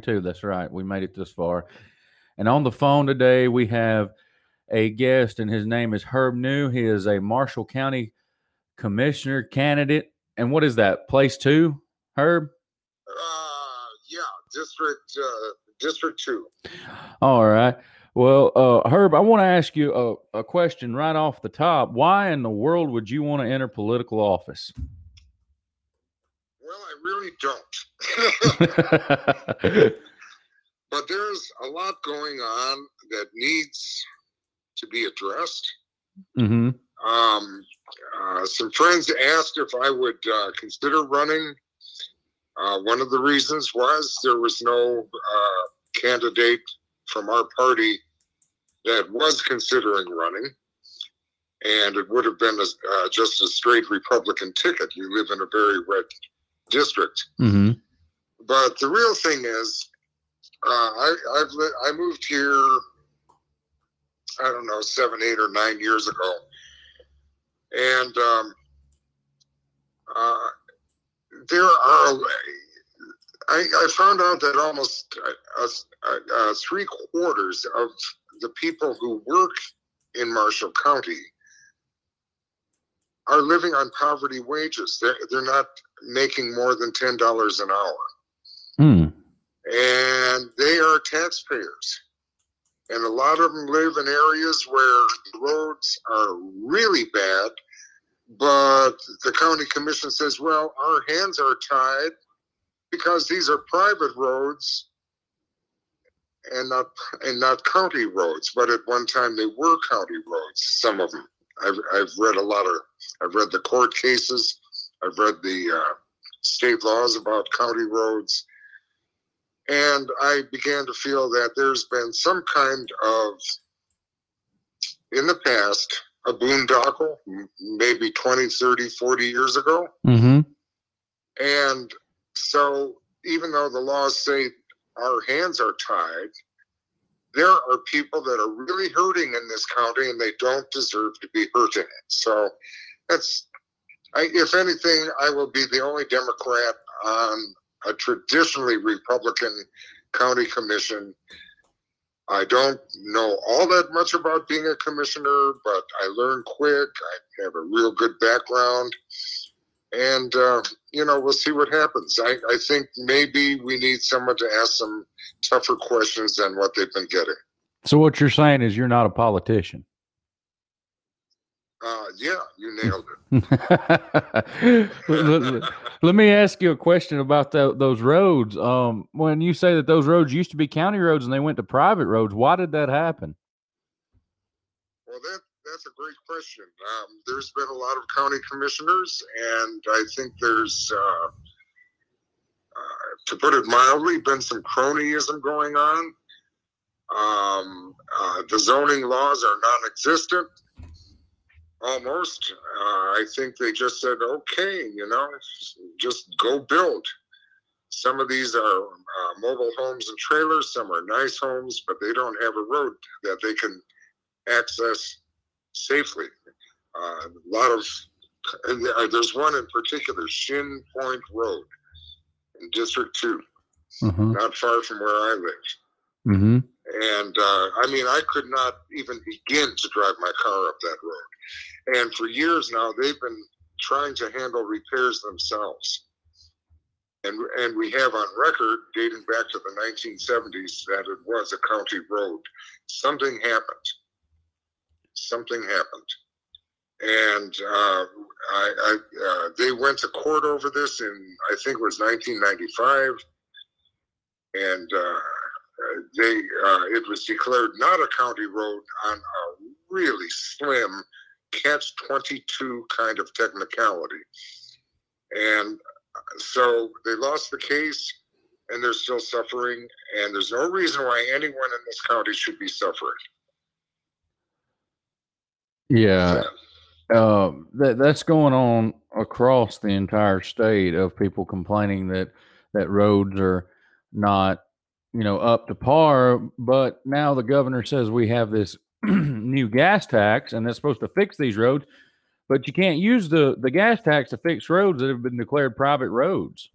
22. That's right. We made it this far. And on the phone today, we have a guest, and his name is Herb Neu. He is a Marshall County Commissioner candidate. And what is that? Place two, Herb? Uh, yeah, District uh, District Two. All right. Well, uh, Herb, I want to ask you a, a question right off the top. Why in the world would you want to enter political office? Well, I really don't. but there's a lot going on that needs to be addressed. hmm Um, uh, some friends asked if I would uh, consider running. Uh, one of the reasons was there was no uh, candidate from our party that was considering running, and it would have been a, uh, just a straight Republican ticket. You live in a very red district. hmm But the real thing is, uh, I I've li- I moved here. I don't know, seven, eight, or nine years ago, and um, uh, there are. I, I found out that almost uh, uh, three quarters of the people who work in Marshall County are living on poverty wages. They're, they're not making more than ten dollars an hour Hmm. and they are taxpayers. And a lot of them live in areas where the roads are really bad, but the county commission says, well, our hands are tied because these are private roads and not and not county roads. But at one time they were county roads. Some of them. I've I've read a lot of. I've read the court cases. I've read the uh, state laws about county roads and I began to feel that there's been some kind of, in the past, a boondoggle, maybe 20, 30, 40 years ago. hmm And so, even though the laws say our hands are tied, there are people that are really hurting in this county and they don't deserve to be hurting. So, that's, I, if anything, I will be the only Democrat on a traditionally Republican county commission. I don't know all that much about being a commissioner, but I learn quick. I have a real good background. And, uh, you know, we'll see what happens. I, I think maybe we need someone to ask some tougher questions than what they've been getting. So what you're saying is you're not a politician. Yeah, you nailed it. let, let- let me ask you a question about tho- those roads. Um, when you say that those roads used to be county roads and they went to private roads, why did that happen? Well, that that's a great question. Um, there's been a lot of county commissioners, and I think there's, uh, uh, to put it mildly, been some cronyism going on. Um, uh, the zoning laws are non-existent. Almost, uh, I think they just said, "Okay, you know, just go build." Some of these are uh, mobile homes and trailers. Some are nice homes, but they don't have a road that they can access safely. Uh, a lot of and there's one in particular, Shin Point Road in District Two, Mm-hmm. not far from where I live. Mm-hmm. And uh, I mean, I could not even begin to drive my car up that road. And for years now, they've been trying to handle repairs themselves. And, and we have on record, dating back to the 1970s, that it was a county road. Something happened. Something happened. And uh, I, I, uh, they went to court over this in, I think it was 1995. And uh, they uh, it was declared not a county road on a really slim catch 22 kind of technicality. And so they lost the case and they're still suffering and there's no reason why anyone in this county should be suffering. Yeah. Um, that that's going on across the entire state of people complaining that that roads are not, you know, up to par. But now the governor says we have this new gas tax, and that's supposed to fix these roads. But you can't use the the gas tax to fix roads that have been declared private roads.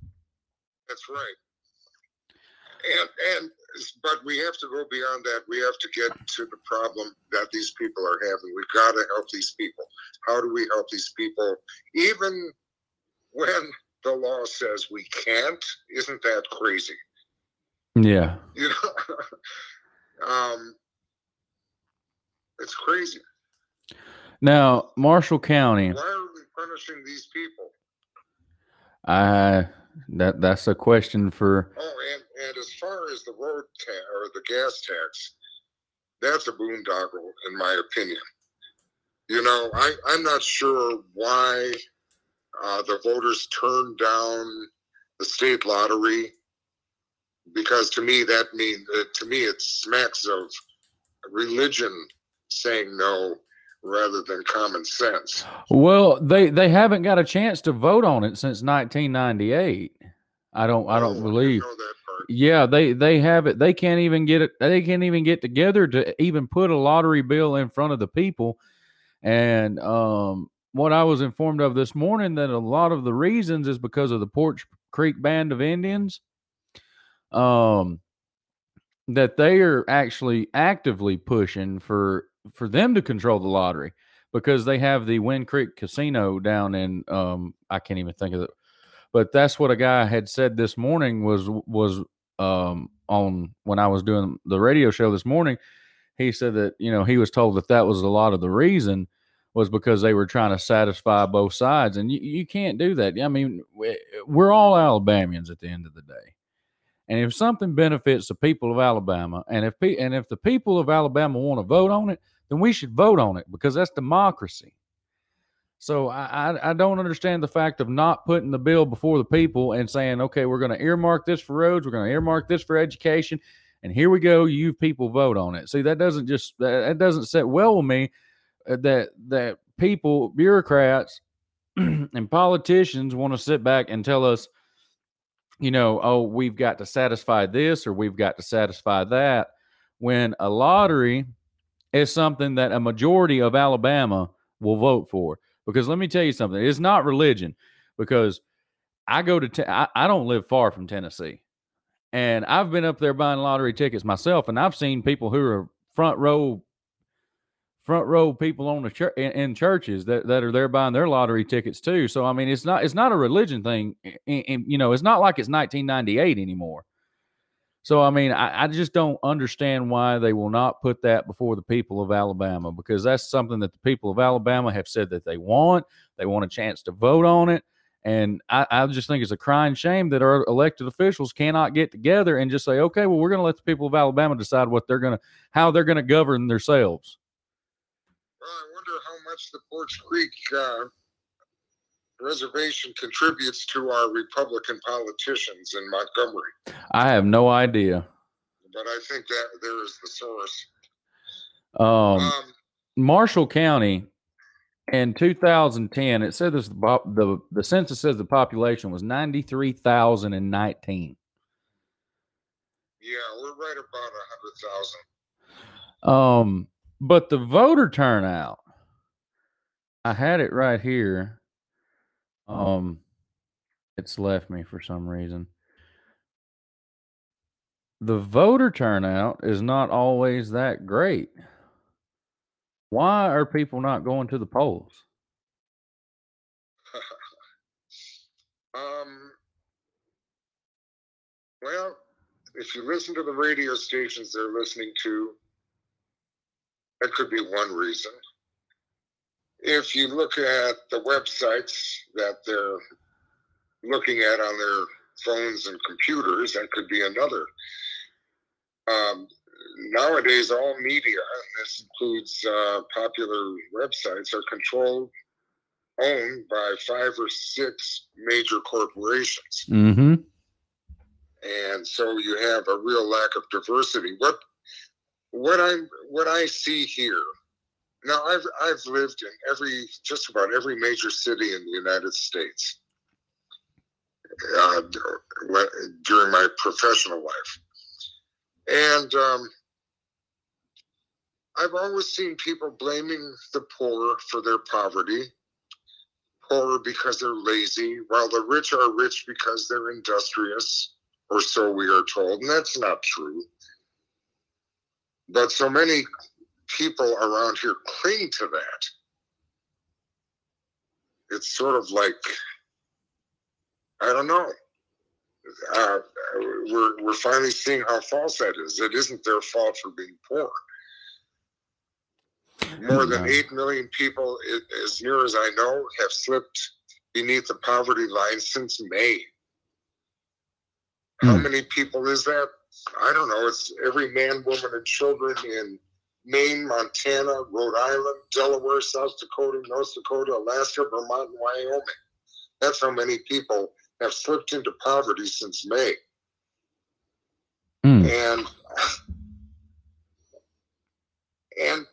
that's right And and but we have to go beyond that. We have to get to the problem that these people are having. We've got to help these people. How do we help these people? Even when the law says we can't, isn't that crazy? Yeah. You know, um, it's crazy. Now, Marshall County. Why are we punishing these people? I that that's a question for. Oh, and and as far as the road tax or the gas tax, that's a boondoggle, in my opinion. You know, I I'm not sure why uh, the voters turned down the state lottery because to me that means uh, to me it smacks of religion saying no rather than common sense. Well, they they haven't got a chance to vote on it since 1998. I don't I don't Oh, believe. didn't know that part. Yeah, they they have it. They can't even get it. They can't even get together to even put a lottery bill in front of the people. And um, what I was informed of this morning that a lot of the reasons is because of the Poarch Creek Band of Indians. Um, that they are actually actively pushing for for them to control the lottery because they have the Wind Creek Casino down in um I can't even think of it, but that's what a guy had said this morning was was um on when I was doing the radio show this morning. He said that you know he was told that that was a lot of the reason was because they were trying to satisfy both sides, and you, you can't do that. I mean, we- we're all Alabamians at the end of the day. And if something benefits the people of Alabama, and if pe- and if the people of Alabama want to vote on it, then we should vote on it because that's democracy. So I, I don't understand the fact of not putting the bill before the people and saying, okay, we're going to earmark this for roads, we're going to earmark this for education, and here we go. You people vote on it. See, that doesn't just that, doesn't sit well with me. uh, That that people, bureaucrats, and politicians want to sit back and tell us you know, oh, we've got to satisfy this or we've got to satisfy that. When a lottery is something that a majority of Alabama will vote for. Because let me tell you something, it's not religion. Because I go to, te- I, I don't live far from Tennessee. And I've been up there buying lottery tickets myself, and I've seen people who are front row, front row people on the church in, in churches that, that are there buying their lottery tickets too. So I mean, it's not it's not a religion thing. And, you know, it's not like it's 1998 anymore. So I mean, I, I just don't understand why they will not put that before the people of Alabama because that's something that the people of Alabama have said that they want. They want a chance to vote on it. And I, I just think it's a crying shame that our elected officials cannot get together and just say, okay, well, we're going to let the people of Alabama decide what they're going to, how they're going to govern themselves. Well, I wonder how much the Poarch Creek uh, reservation contributes to our Republican politicians in Montgomery, I have no idea. but I think that there is the source. Um, Um, Marshall County in 2010, it said this the the the census says the population was 93,019. yeah, we're right about a hundred thousand. Um, but the voter turnout, I had it right here. Um, it's left me for some reason. The voter turnout is not always that great. Why are people not going to the polls? Um, well, if you listen to the radio stations they're listening to, that could be one reason. If you look at the websites that they're looking at on their phones and computers, that could be another. Um, nowadays, all media, and this includes uh, popular websites, are controlled, owned by five or six major corporations Mm-hmm. and so you have a real lack of diversity. What what I what I see here now, I've I've lived in every just about every major city in the United States uh, during my professional life, and um, I've always seen people blaming the poor for their poverty. Poor because they're lazy, while the rich are rich because they're industrious or so we are told, and that's not true. But so many people around here cling to that. It's sort of like, I don't know. Uh, we're, we're finally seeing how false that is. It isn't their fault for being poor. More than 8 million people, as near as I know, have slipped beneath the poverty line since May. How hmm. many people is that? I don't know. It's every man, woman, and children in Maine, Montana, Rhode Island, Delaware, South Dakota, North Dakota, Alaska, Vermont, and Wyoming. That's how many people have slipped into poverty since May. Mm. And and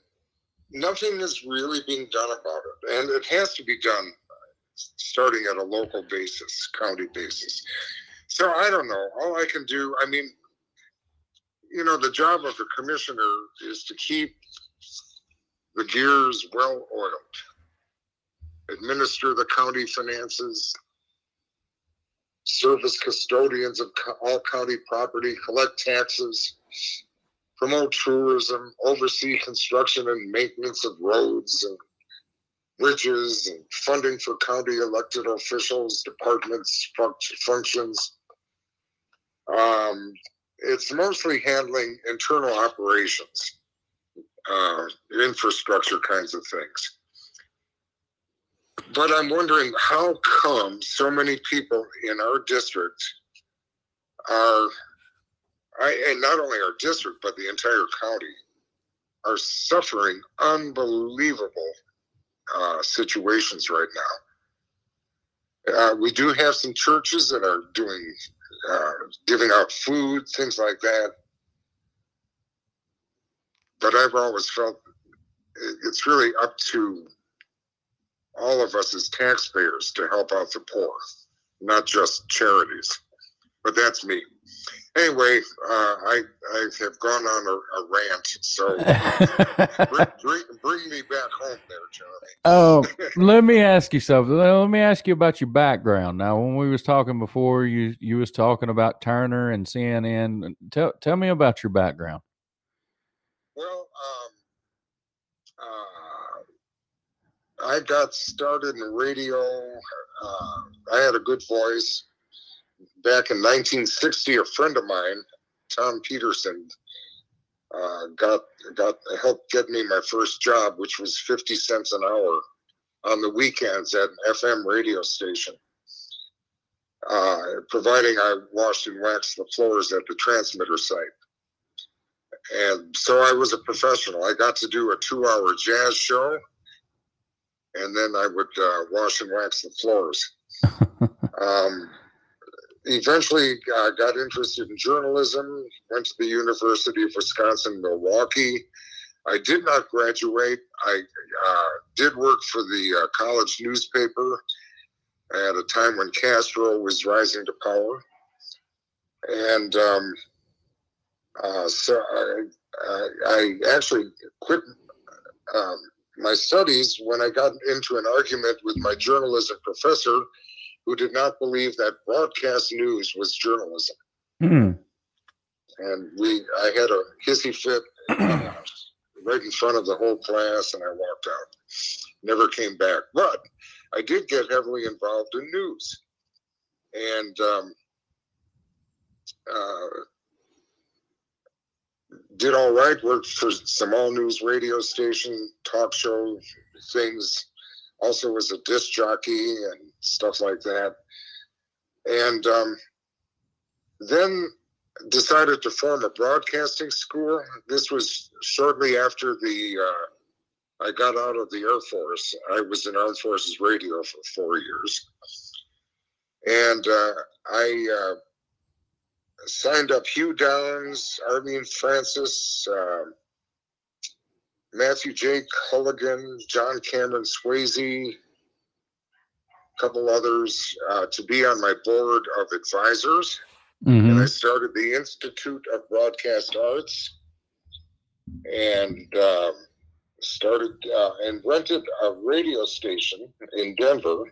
nothing is really being done about it. And it has to be done starting at a local basis, county basis. So I don't know. All I can do, I mean, you know, the job of the commissioner is to keep the gears well oiled, administer the county finances, service custodians of all county property, collect taxes, promote tourism, oversee construction and maintenance of roads and bridges and funding for county elected officials, departments, functions. Um, it's mostly handling internal operations, uh, infrastructure kinds of things. But I'm wondering how come so many people in our district are, I, and not only our district, but the entire county, are suffering unbelievable uh, situations right now. Uh, we do have some churches that are doing, uh, giving out food, things like that. But I've always felt it's really up to all of us as taxpayers to help out the poor, not just charities. But that's me. Anyway, uh, I I have gone on a, a rant, so uh, bring, bring, bring, me back home there, Johnny. Oh, let me ask you something. Let me ask you about your background. Now, when we was talking before, you you was talking about Turner and CNN. Tell tell me about your background. Well, um, uh, I got started in radio. Uh, I had a good voice back in 1960, a friend of mine, Tom Peterson, uh, got got helped get me my first job, which was 50 cents an hour on the weekends at an FM radio station, uh, providing I washed and waxed the floors at the transmitter site. And so I was a professional. I got to do a two-hour jazz show, and then I would uh, wash and wax the floors. um, eventually uh, got interested in journalism, went to the University of Wisconsin Milwaukee. I did not graduate. I uh, did work for the uh, college newspaper at a time when Castro was rising to power. And um, uh, so I, I, I, actually quit um, my studies when I got into an argument with my journalism professor who did not believe that broadcast news was journalism. Hmm. And we, I had a hissy fit uh, right in front of the whole class, and I walked out. Never came back. But I did get heavily involved in news, and um, uh, did all right. Worked for some all news radio station, talk show things. Also was a disc jockey and stuff like that. And um, then decided to form a broadcasting school. This was shortly after the uh, I got out of the Air Force. I was in Armed Forces Radio for four years, and uh, I uh, signed up Hugh Downs, Arlene Francis, um, Matthew J. Culligan, John Cameron Swayze, couple others uh, to be on my board of advisors. Mm-hmm. And I started the Institute of Broadcast Arts and um, started uh, and rented a radio station in Denver,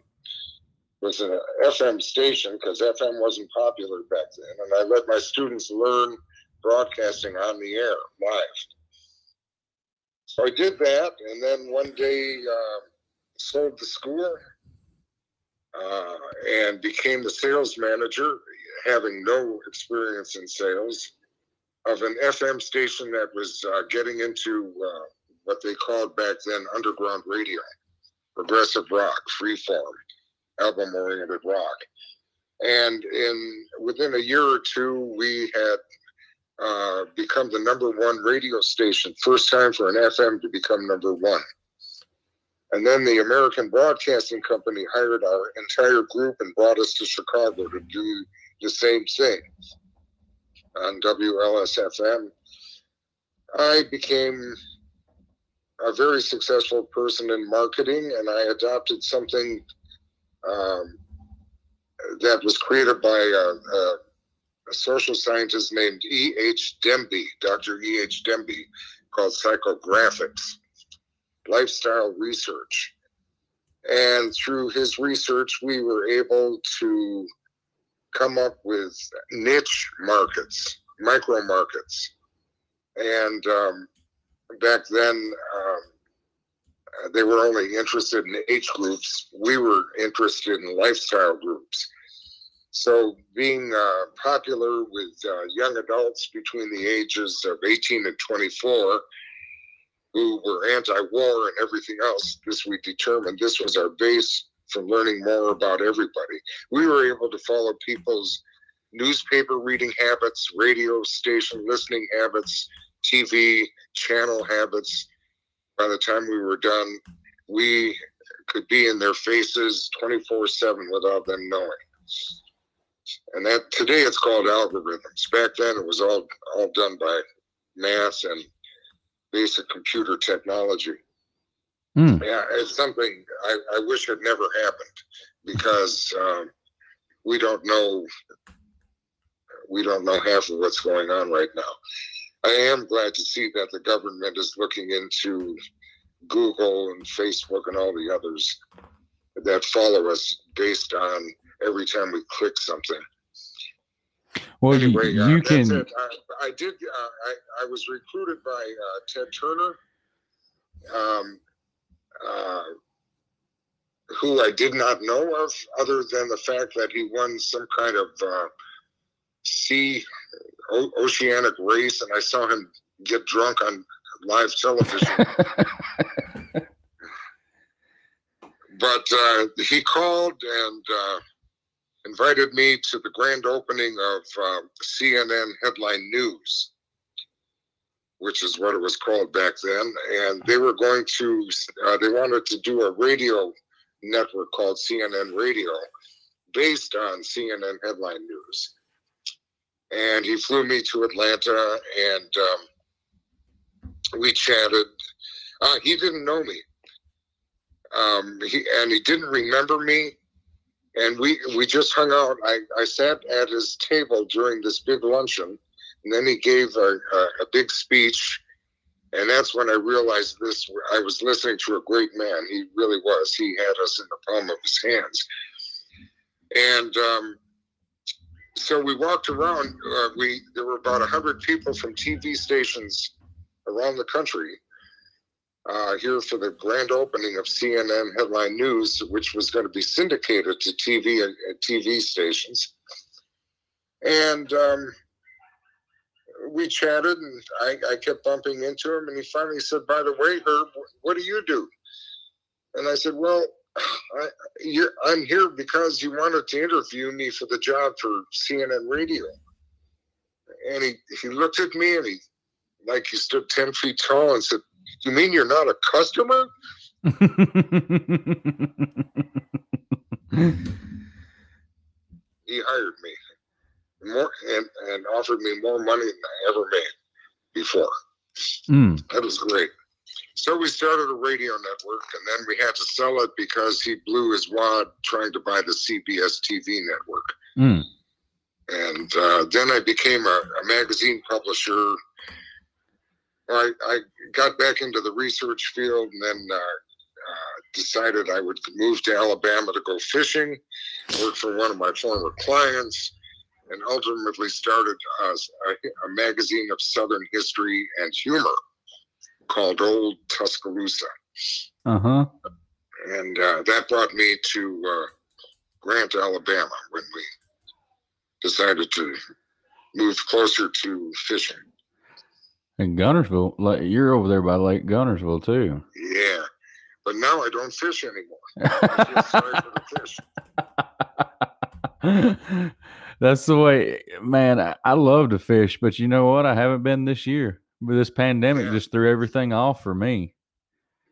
was an FM station because FM wasn't popular back then, and I let my students learn broadcasting on the air live. So I did that, and then one day uh, sold the school uh, and became the sales manager, having no experience in sales, of an FM station that was uh, getting into uh, what they called back then underground radio, progressive rock, freeform, album-oriented rock. And in within a year or two, we had uh, become the number one radio station. First time for an FM to become number one. And then the American Broadcasting Company hired our entire group and brought us to Chicago to do the same thing on WLSFM. I became a very successful person in marketing, and I adopted something um, that was created by a, a, a social scientist named E.H. Demby, Dr. E.H. Demby, called psychographics lifestyle research. And through his research, we were able to come up with niche markets, micro markets. And um, back then, um, they were only interested in age groups. We were interested in lifestyle groups. So, being uh, popular with uh, young adults between the ages of 18 and 24, who were anti-war and everything else. This we determined this was our base for learning more about everybody. We were able to follow people's newspaper reading habits, radio station listening habits, TV channel habits. By the time we were done, we could be in their faces 24 7 without them knowing. And that today it's called algorithms. Back then it was all all done by math and basic computer technology. Mm. Yeah, it's something I, I, wish had never happened because um, we don't know we don't know half of what's going on right now. I am glad to see that the government is looking into Google and Facebook and all the others that follow us based on every time we click something. Well, anyway, you, you uh, can. I, I, did. Uh, I, I was recruited by uh, Ted Turner, um, uh, who I did not know of, other than the fact that he won some kind of uh, sea o- oceanic race, and I saw him get drunk on live television. but uh, he called and invited me to the grand opening of uh, CNN Headline News, which is what it was called back then. And they were going to, uh, they wanted to do a radio network called CNN Radio based on CNN Headline News. And he flew me to Atlanta and um, we chatted. Uh, he didn't know me. Um, he, and he didn't remember me and we we just hung out. I, I sat at his table during this big luncheon, and then he gave a, a, a, big speech, and that's when I realized this. I was listening to a great man. He really was. He had us in the palm of his hands, and um, so we walked around. Uh, we there were about hundred people from TV stations around the country uh, here for the grand opening of CNN Headline News, which was going to be syndicated to TV uh, TV stations. And um, we chatted, and I, I, kept bumping into him. And he finally said, "By the way, Herb, what do you do?" And I said, "Well." I, I'm here because you wanted to interview me for the job for CNN Radio. And he, he looked at me and he, like he stood 10 feet tall and said, you mean you're not a customer? he hired me more and, and offered me more money than I ever made before. Mm. That was great. So we started a radio network, and then we had to sell it because he blew his wad trying to buy the CBS TV network. Mm. And uh, then I became a, a magazine publisher I, I got back into the research field, and then uh, uh, decided I would move to Alabama to go fishing, work for one of my former clients, and ultimately started a, a magazine of Southern history and humor called Old Tuscaloosa. Uh huh. And uh, that brought me to uh, Grant, Alabama, when we decided to move closer to fishing. In Guntersville, like you're over there by Lake Guntersville too. Yeah, but now I don't fish anymore. That's the way, man. I, I, love to fish, but you know what? I haven't been this year. But this pandemic yeah. just threw everything off for me.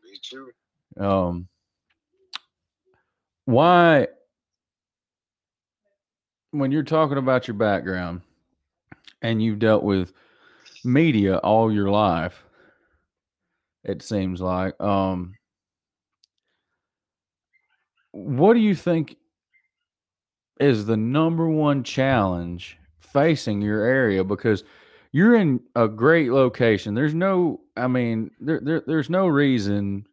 Me too. Um, why? When you're talking about your background, and you've dealt with media all your life, it seems like. Um, what do you think is the number one challenge facing your area? Because you're in a great location. There's no, I mean, there, there there's no reason,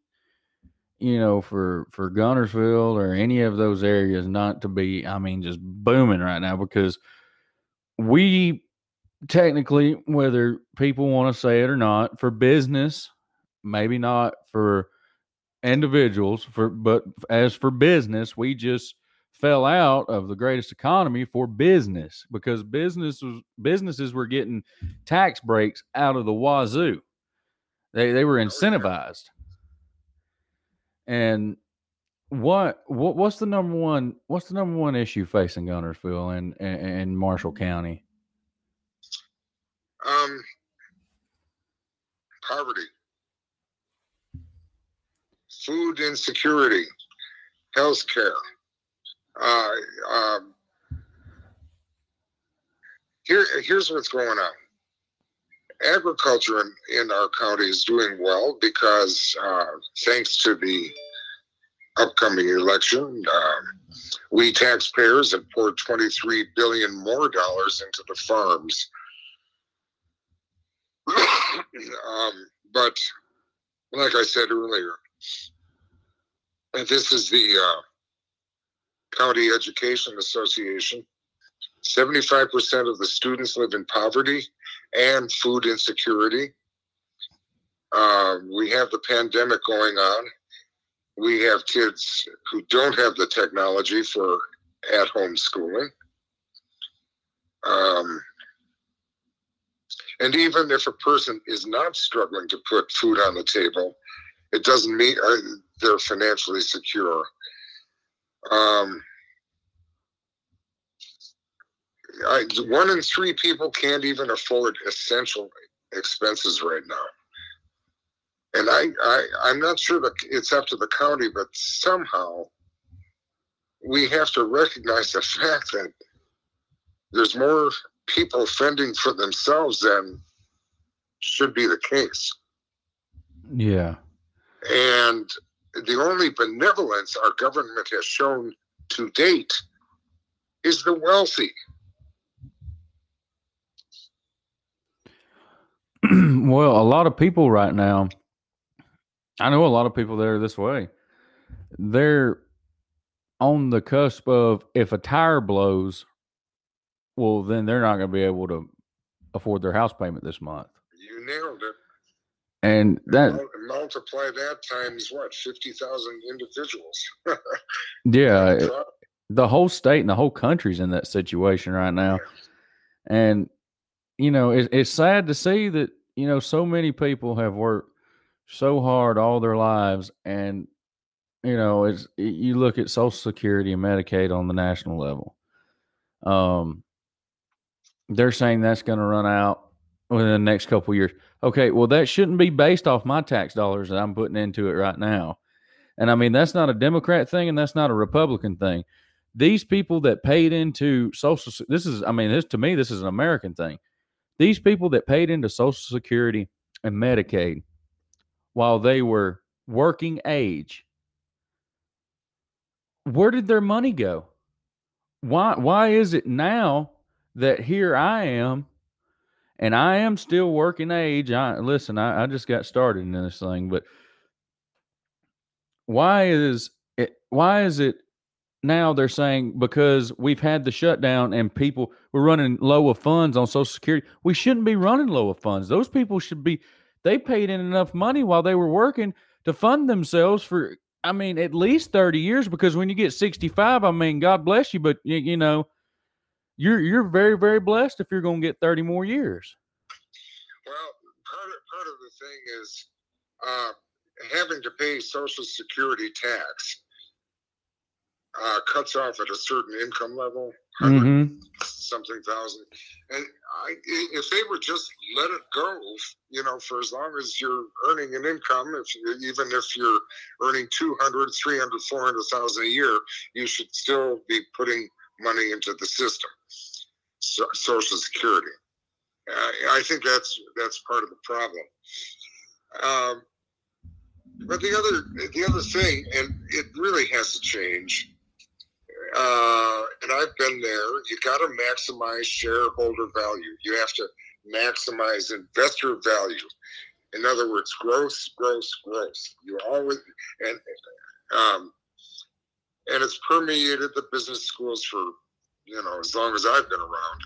you know, for for Guntersville or any of those areas not to be, I mean, just booming right now because we technically, whether people want to say it or not, for business, maybe not for individuals, for but as for business, we just fell out of the greatest economy for business because businesses businesses were getting tax breaks out of the wazoo. They they were oh, incentivized. And what what what's the number one what's the number one issue facing Guntersville and and, and Marshall County? Um, poverty, food insecurity, health care. Uh, um, here, here's what's going on. Agriculture in, in our county is doing well because, uh, thanks to the upcoming election, uh, we taxpayers have poured 23 billion more dollars into the farms um, but like I said earlier, this is the uh, County Education Association. 75% of the students live in poverty and food insecurity. Uh, we have the pandemic going on. We have kids who don't have the technology for at home schooling. Um, and even if a person is not struggling to put food on the table, it doesn't mean uh, they're financially secure. Um, I, one in three people can't even afford essential expenses right now. And I, I, I'm not sure that it's up to the county, but somehow we have to recognize the fact that there's more people fending for themselves then should be the case. Yeah. And the only benevolence our government has shown to date is the wealthy. well, a lot of people right now, I know a lot of people that are this way. They're on the cusp of if a tire blows, well, then they're not going to be able to afford their house payment this month. You nailed it. And that multiply that times what fifty thousand individuals. yeah, the whole state and the whole country's in that situation right now, yeah. and you know it, it's sad to see that you know so many people have worked so hard all their lives, and you know it's you look at Social Security and Medicaid on the national level. Um, they're saying that's going to run out within the next couple years. Okay, well, that shouldn't be based off my tax dollars that I'm putting into it right now. And I mean, that's not a Democrat thing and that's not a Republican thing. These people that paid into Social this is, I mean, this to me, this is an American thing. These people that paid into Social Security and Medicaid while they were working age, where did their money go? Why why is it now that here I am, and I am still working age. I listen. I, I just got started in this thing, but why is it why is it now they're saying because we've had the shutdown and people we're running low of funds on social security we shouldn't be running low of funds those people should be they paid in enough money while they were working to fund themselves for i mean at least 30 years because when you get 65 i mean god bless you but you, you know you're you're very very blessed if you're going to get 30 more years well part of, part of the thing is uh, having to pay social security tax uh, cuts off at a certain income level, mm-hmm. something thousand. And I, if they would just let it go, you know, for as long as you're earning an income, if you, even if you're earning 200, 300, 400,000 a year, you should still be putting money into the system, so, Social Security. Uh, I think that's that's part of the problem. Um, but the other the other thing, and it really has to change, uh, and I've been there, you got to maximize shareholder value. You have to maximize investor value. In other words, growth, growth, growth. You always and um, and it's permeated the business schools for you know as long as I've been around,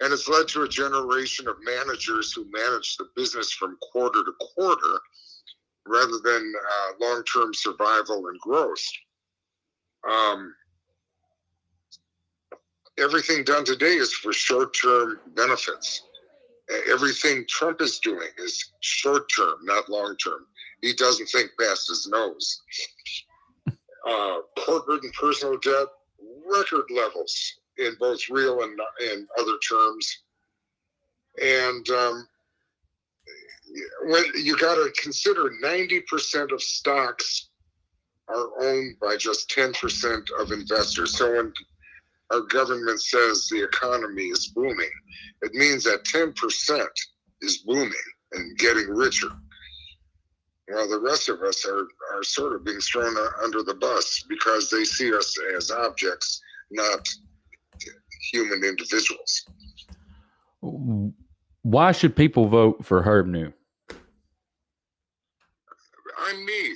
and it's led to a generation of managers who manage the business from quarter to quarter rather than uh, long-term survival and growth. Um, everything done today is for short term benefits. Everything Trump is doing is short term, not long term. He doesn't think past his nose. Uh, corporate and personal debt, record levels in both real and, and other terms. And um, when you got to consider 90% of stocks are owned by just 10% of investors. So when our government says the economy is booming, it means that 10% is booming and getting richer. While the rest of us are, are sort of being thrown under the bus because they see us as objects, not human individuals. Why should people vote for Herb Neu? I'm me.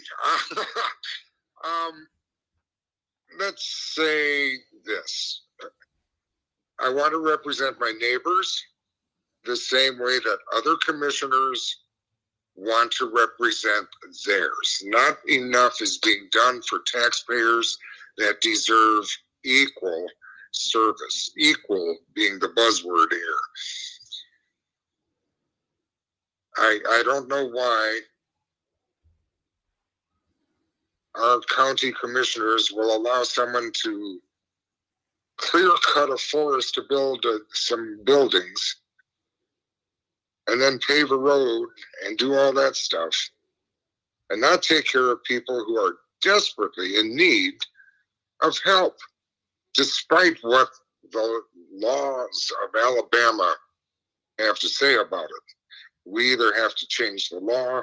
um, let's say this I want to represent my neighbors the same way that other commissioners want to represent theirs. Not enough is being done for taxpayers that deserve equal service, equal being the buzzword here. I, I don't know why our county commissioners will allow someone to clear cut a forest to build uh, some buildings and then pave a road and do all that stuff and not take care of people who are desperately in need of help, despite what the laws of Alabama have to say about it. We either have to change the law.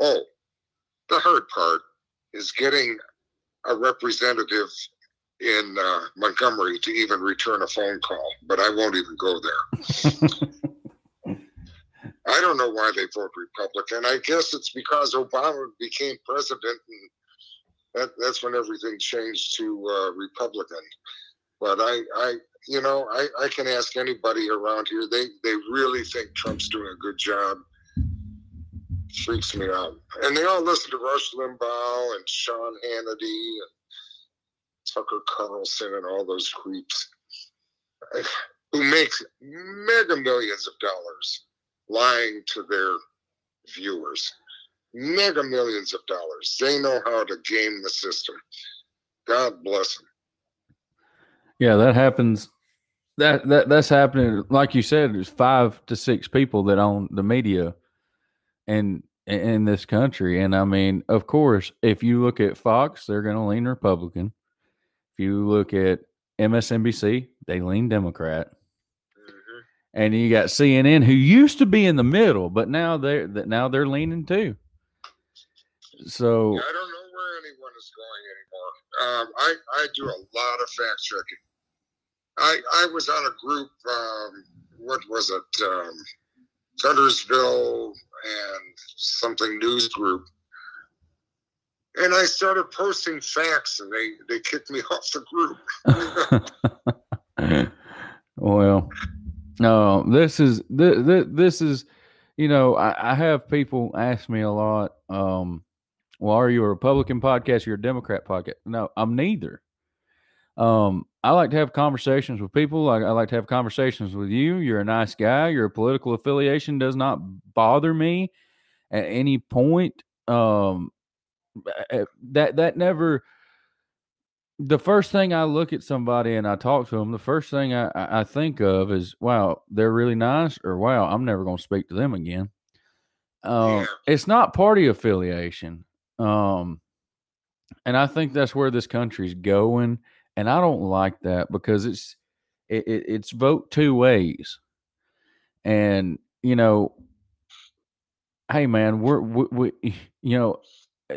Oh, the hard part is getting a representative in uh, Montgomery to even return a phone call, but I won't even go there. I don't know why they vote Republican. I guess it's because Obama became president, and that, that's when everything changed to uh, Republican. But I, I, you know, I, I can ask anybody around here. They, they really think Trump's doing a good job. Freaks me out. And they all listen to Rush Limbaugh and Sean Hannity and Tucker Carlson and all those creeps who make mega millions of dollars lying to their viewers. Mega millions of dollars. They know how to game the system. God bless them. Yeah, that happens. That that that's happening. Like you said, there's five to six people that own the media, and in this country. And I mean, of course, if you look at Fox, they're going to lean Republican. If you look at MSNBC, they lean Democrat. And you got CNN, who used to be in the middle, but now they're now they're leaning too. So I don't know where anyone is going anymore. Um, I I do a lot of fact checking. I I was on a group. Um, what was it? Um, Guntersville and something news group and I started posting facts, and they they kicked me off the group. well, no, this is this, this is, you know, I, I have people ask me a lot. Um, well, are you a Republican podcast or a Democrat podcast? No, I'm neither. Um, I like to have conversations with people. Like I like to have conversations with you. You're a nice guy. Your political affiliation does not bother me at any point. Um, eh, that that never. The first thing I look at somebody and I talk to them, the first thing I, I think of is, "Wow, they're really nice," or "Wow, I'm never going to speak to them again." Um, yeah. It's not party affiliation, um, and I think that's where this country's going and I don't like that because it's it, it, it's vote two ways, and you know, hey man, we're we, we you know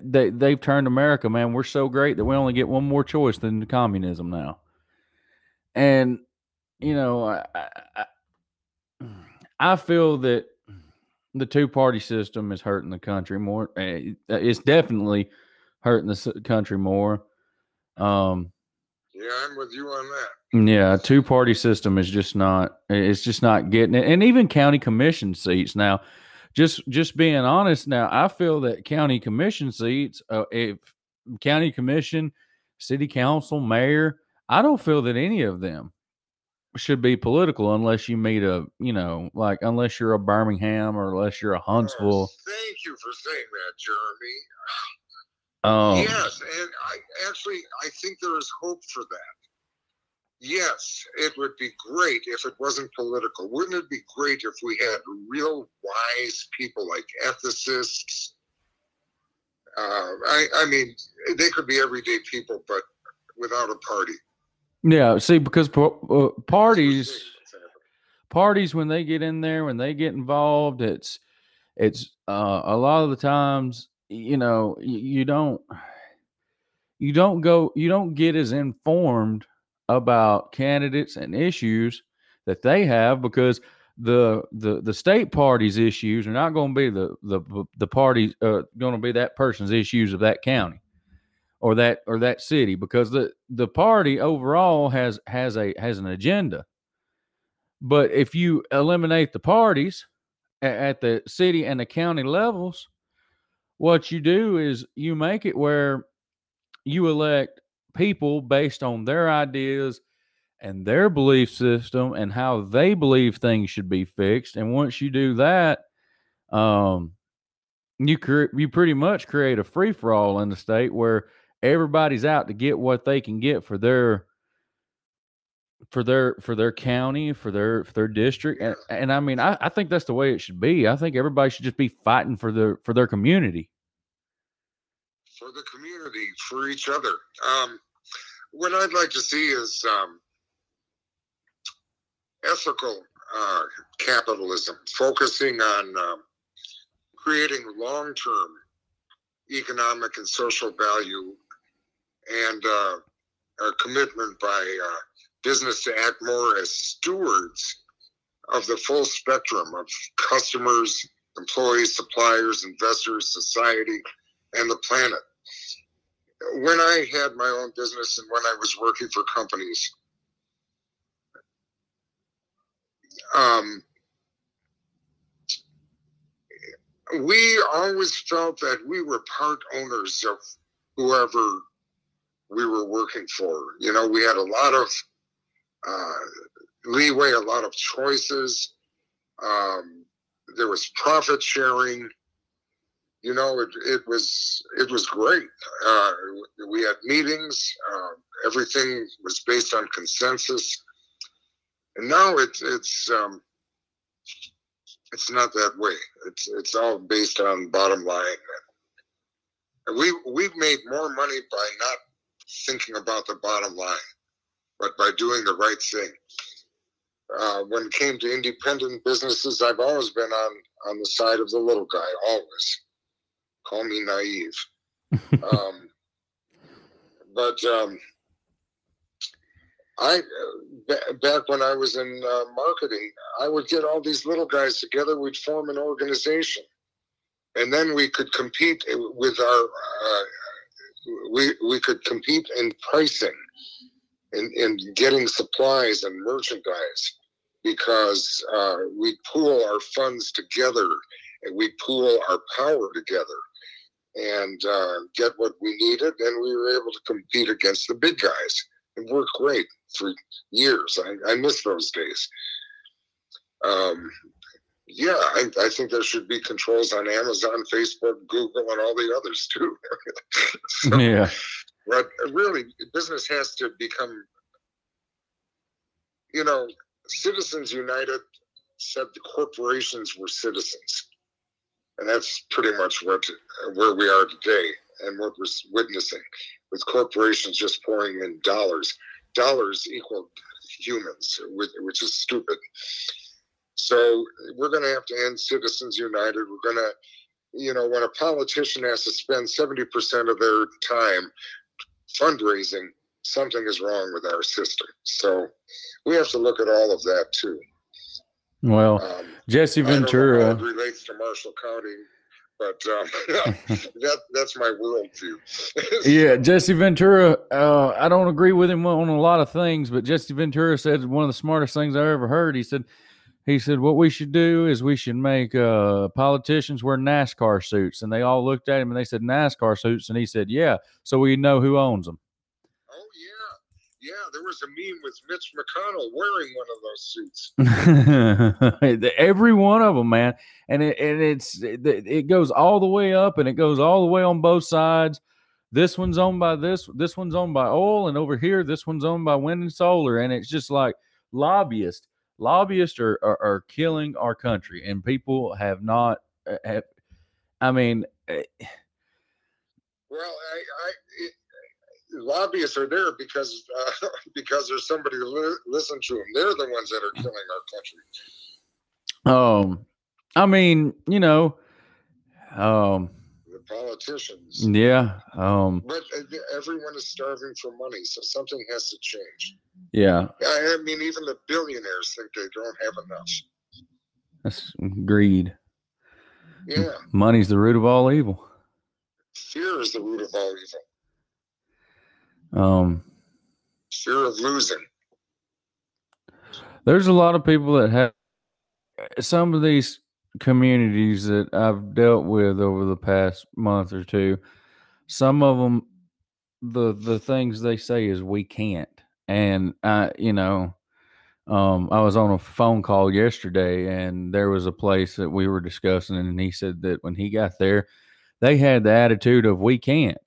they they've turned America, man. We're so great that we only get one more choice than communism now, and you know, I, I, I feel that the two party system is hurting the country more. Eh, it's definitely hurting the country more. Um, yeah, I'm with you on that. Yeah, two party system is just not. It's just not getting it, and even county commission seats now. Just just being honest, now I feel that county commission seats, uh, if county commission, city council, mayor, I don't feel that any of them should be political unless you meet a, you know, like unless you're a Birmingham or unless you're a Huntsville. Oh, thank you for saying that, Jeremy. Um, yes, and I actually I think there is hope for that. Yes, it would be great if it wasn't political. Wouldn't it be great if we had real wise people like ethicists? Uh, I, I mean, they could be everyday people, but without a party. Yeah, see, because uh, parties, parties when they get in there, when they get involved, it's it's uh, a lot of the times you know you don't you don't go you don't get as informed about candidates and issues that they have because the the the state party's issues are not going to be the the the party uh, going to be that person's issues of that county or that or that city because the the party overall has has a has an agenda. But if you eliminate the parties at, at the city and the county levels what you do is you make it where you elect people based on their ideas and their belief system and how they believe things should be fixed. And once you do that, um, you cre- you pretty much create a free for all in the state where everybody's out to get what they can get for their for their for their county for their for their district and, and i mean I, I think that's the way it should be i think everybody should just be fighting for their for their community the community for each other um, what i'd like to see is um, ethical uh, capitalism focusing on um, creating long-term economic and social value and uh, a commitment by uh, business to act more as stewards of the full spectrum of customers, employees, suppliers, investors, society, and the planet. When I had my own business and when I was working for companies, um, we always felt that we were part owners of whoever we were working for. You know, we had a lot of uh, leeway, a lot of choices. Um, there was profit sharing. You know, it, it was it was great. Uh, we had meetings. Uh, everything was based on consensus. And now it's it's um, it's not that way. It's it's all based on bottom line. And we we've made more money by not thinking about the bottom line but by doing the right thing. Uh, when it came to independent businesses, I've always been on on the side of the little guy. Always, call me naive. um, but um, I b- back when I was in uh, marketing, I would get all these little guys together. We'd form an organization, and then we could compete with our uh, we we could compete in pricing, in in getting supplies and merchandise, because uh, we pool our funds together and we pool our power together and uh, get what we needed, and we were able to compete against the big guys. It worked great for years. I, I miss those days. Um, yeah, I, I, think there should be controls on Amazon, Facebook, Google, and all the others too. so, yeah. But really, business has to become, you know, Citizens United said the corporations were citizens and that's pretty much what where we are today and what we're witnessing with corporations just pouring in dollars. Dollars equal humans, which is stupid. So we're going to have to end Citizens United. We're going to, you know, when a politician has to spend 70% of their time fundraising, something is wrong with our system. So we have to look at all of that too. Well, um, Jesse Ventura relates to Marshall County, but um, that that's my worldview. yeah, Jesse Ventura. Uh, I don't agree with him on a lot of things, but Jesse Ventura said one of the smartest things I ever heard. He said, he said, what we should do is we should make uh, politicians wear NASCAR suits, and they all looked at him and they said NASCAR suits, and he said, yeah, so we know who owns them. Yeah, there was a meme with Mitch McConnell wearing one of those suits. Every one of them, man, and it and it's it, it goes all the way up and it goes all the way on both sides. This one's owned by this. This one's owned by oil, and over here, this one's owned by wind and solar. And it's just like lobbyists. Lobbyists are are, are killing our country, and people have not. Uh, have, I mean. Eh, well, I, I lobbyists are there because uh, because there's somebody to li- listen to them. They're the ones that are killing our country. Um, I mean, you know, um, the politicians. Yeah. Um, but uh, everyone is starving for money, so something has to change. Yeah. I mean, even the billionaires think they don't have enough. That's greed. Yeah. Money's the root of all evil. Fear is the root of all evil. Um, fear of losing. There's a lot of people that have some of these communities that I've dealt with over the past month or two. Some of them, the the things they say is we can't, and I, you know, um, I was on a phone call yesterday, and there was a place that we were discussing, and he said that when he got there, they had the attitude of we can't.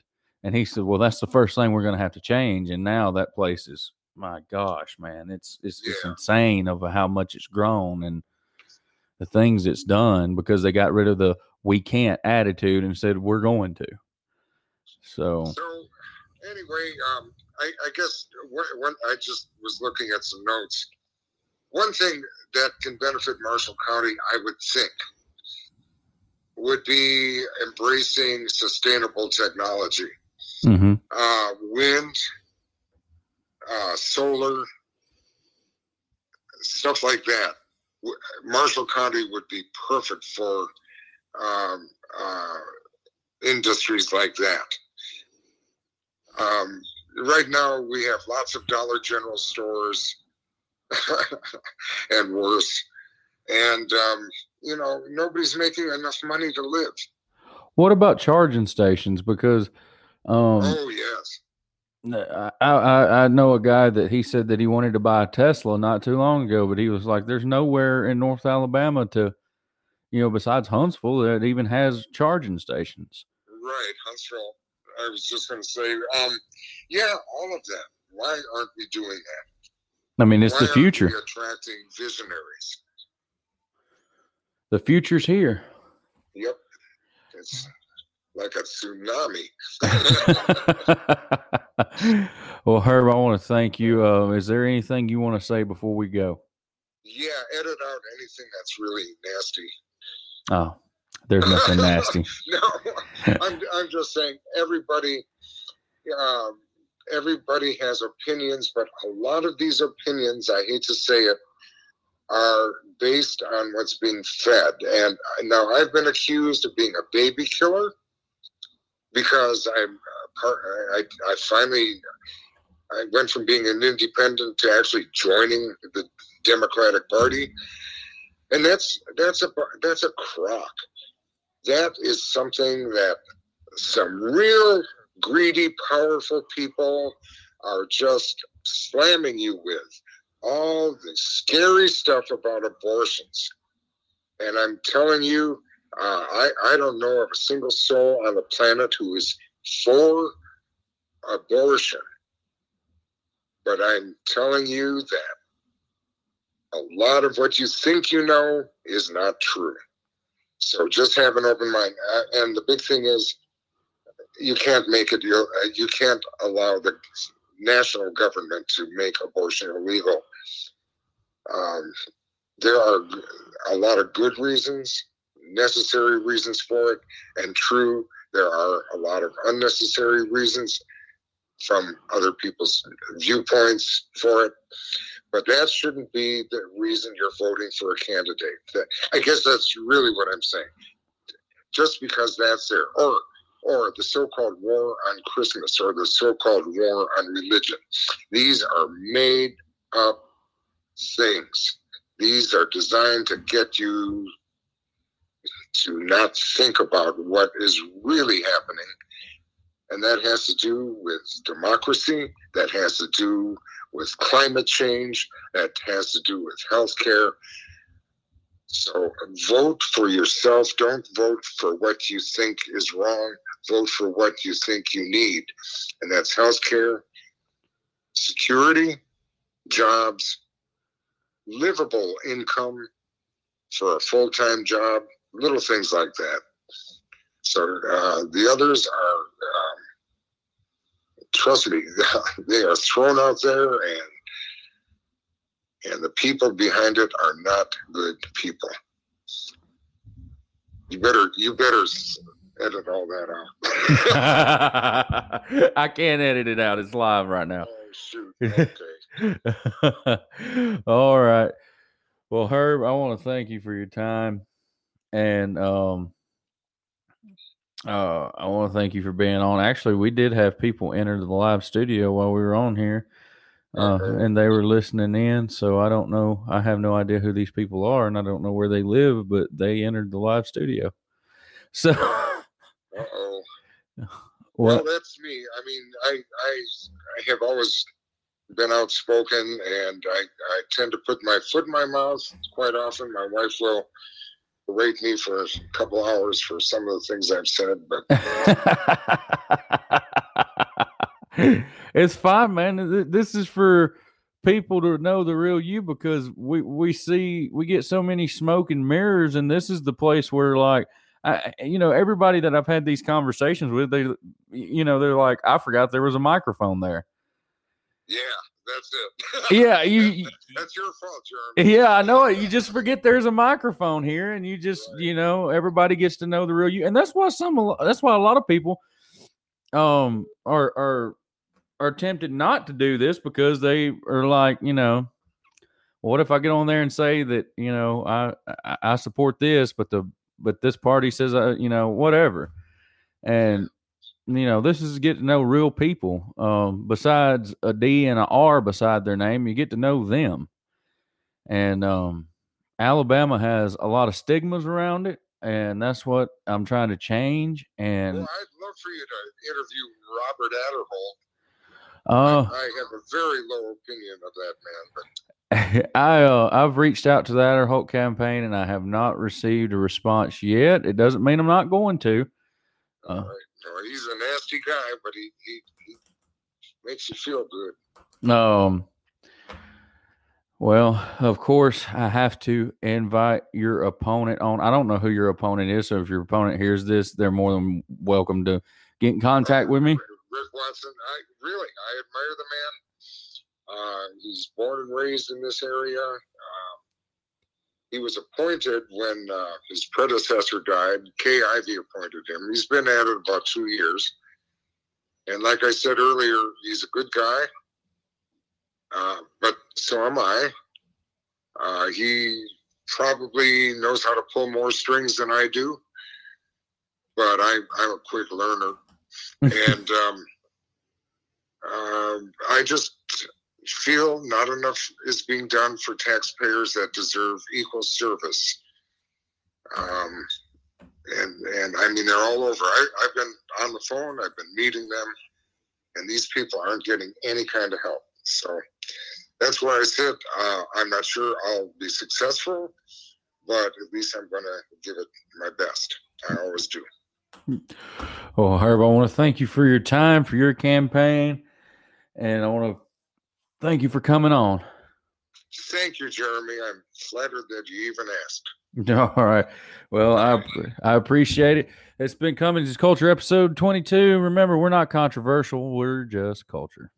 And he said, "Well, that's the first thing we're going to have to change." And now that place is, my gosh, man, it's it's, yeah. it's insane of how much it's grown and the things it's done because they got rid of the "we can't" attitude and said we're going to. So. So anyway, um, I, I guess when I just was looking at some notes. One thing that can benefit Marshall County, I would think, would be embracing sustainable technology mm-hmm. uh, wind, uh, solar, stuff like that. Marshall County would be perfect for um, uh, industries like that. Um, right now, we have lots of Dollar General stores and worse. And, um, you know, nobody's making enough money to live. What about charging stations? Because um, oh yes. I, I I know a guy that he said that he wanted to buy a Tesla not too long ago, but he was like, "There's nowhere in North Alabama to, you know, besides Huntsville that even has charging stations." Right, Huntsville. I was just going to say, um, yeah, all of that. Why aren't we doing that? I mean, it's Why the future. attracting visionaries. The future's here. Yep. It's like a tsunami. well, Herb, I want to thank you. Uh, is there anything you want to say before we go? Yeah, edit out anything that's really nasty. Oh, there's nothing nasty. no, I'm, I'm just saying everybody, um, everybody has opinions, but a lot of these opinions, I hate to say it, are based on what's being fed. And now I've been accused of being a baby killer because I'm uh, part, I, I finally I went from being an independent to actually joining the Democratic Party, and that's that's a that's a crock. That is something that some real greedy, powerful people are just slamming you with all the scary stuff about abortions. And I'm telling you, uh, I, I don't know of a single soul on the planet who is for abortion. But I'm telling you that a lot of what you think you know is not true. So just have an open mind. Uh, and the big thing is, you can't make it. You uh, you can't allow the national government to make abortion illegal. Um, there are a lot of good reasons, necessary reasons for it, and true, there are a lot of unnecessary reasons from other people's viewpoints for it. But that shouldn't be the reason you're voting for a candidate. I guess that's really what I'm saying. Just because that's there, or or the so-called war on Christmas, or the so-called war on religion. These are made up things. These are designed to get you to not think about what is really happening. And that has to do with democracy, that has to do with climate change, that has to do with healthcare. So vote for yourself. Don't vote for what you think is wrong. Vote for what you think you need. And that's healthcare, security, jobs, livable income for a full time job, little things like that. So uh, the others are, um, trust me, they are thrown out there, and and the people behind it are not good people. You better, you better edit all that out. I can't edit it out. It's live right now. Oh shoot! Okay. All right. Well, Herb, I want to thank you for your time, and um, uh, I want to thank you for being on. Actually, we did have people enter the live studio while we were on here, uh, and they were listening in. So I don't know. I have no idea who these people are, and I don't know where they live, but they entered the live studio. So. oh. Well, well, that's me. I mean, I, I I have always been outspoken and I, I tend to put my foot in my mouth quite often. My wife will berate me for a couple hours for some of the things I've said, but it's fine, man. This is for people to know the real you because we we see we get so many smoke and mirrors, and this is the place where like. I, you know, everybody that I've had these conversations with, they, you know, they're like, I forgot there was a microphone there. Yeah, that's it. yeah, you. that's your fault, Jeremy. Yeah, I know it. You just forget there's a microphone here, and you just, right. you know, everybody gets to know the real you, and that's why some. That's why a lot of people, um, are are are tempted not to do this because they are like, you know, what if I get on there and say that, you know, I I, I support this, but the but this party says, uh, you know, whatever, and you know, this is get to know real people. Um, besides a D and a R beside their name, you get to know them. And um, Alabama has a lot of stigmas around it, and that's what I'm trying to change. And well, I'd love for you to interview Robert Aderholt. Uh, I, I have a very low opinion of that man, but I uh, I've reached out to the Aderholt campaign and I have not received a response yet. It doesn't mean I'm not going to. Uh, right he's a nasty guy, but he, he, he makes you feel good. Um. Well, of course, I have to invite your opponent on. I don't know who your opponent is, so if your opponent hears this, they're more than welcome to get in contact uh, with me. Rick Watson, I really I admire the man. Uh, he's born and raised in this area. Uh, he was appointed when uh, his predecessor died. Kay Ivey appointed him. He's been at it about two years. And like I said earlier, he's a good guy. Uh, but so am I. Uh, he probably knows how to pull more strings than I do. But I, I'm a quick learner. and um, um, I just feel not enough is being done for taxpayers that deserve equal service. Um, and and I mean they're all over. I, I've been on the phone. I've been meeting them, and these people aren't getting any kind of help. So that's why I said uh, I'm not sure I'll be successful, but at least I'm going to give it my best. I always do. Well, Herb, I want to thank you for your time, for your campaign, and I want to thank you for coming on. Thank you, Jeremy. I'm flattered that you even asked. All right. Well, I I appreciate it. It's been coming Cummings Culture episode 22. Remember, we're not controversial. We're just culture.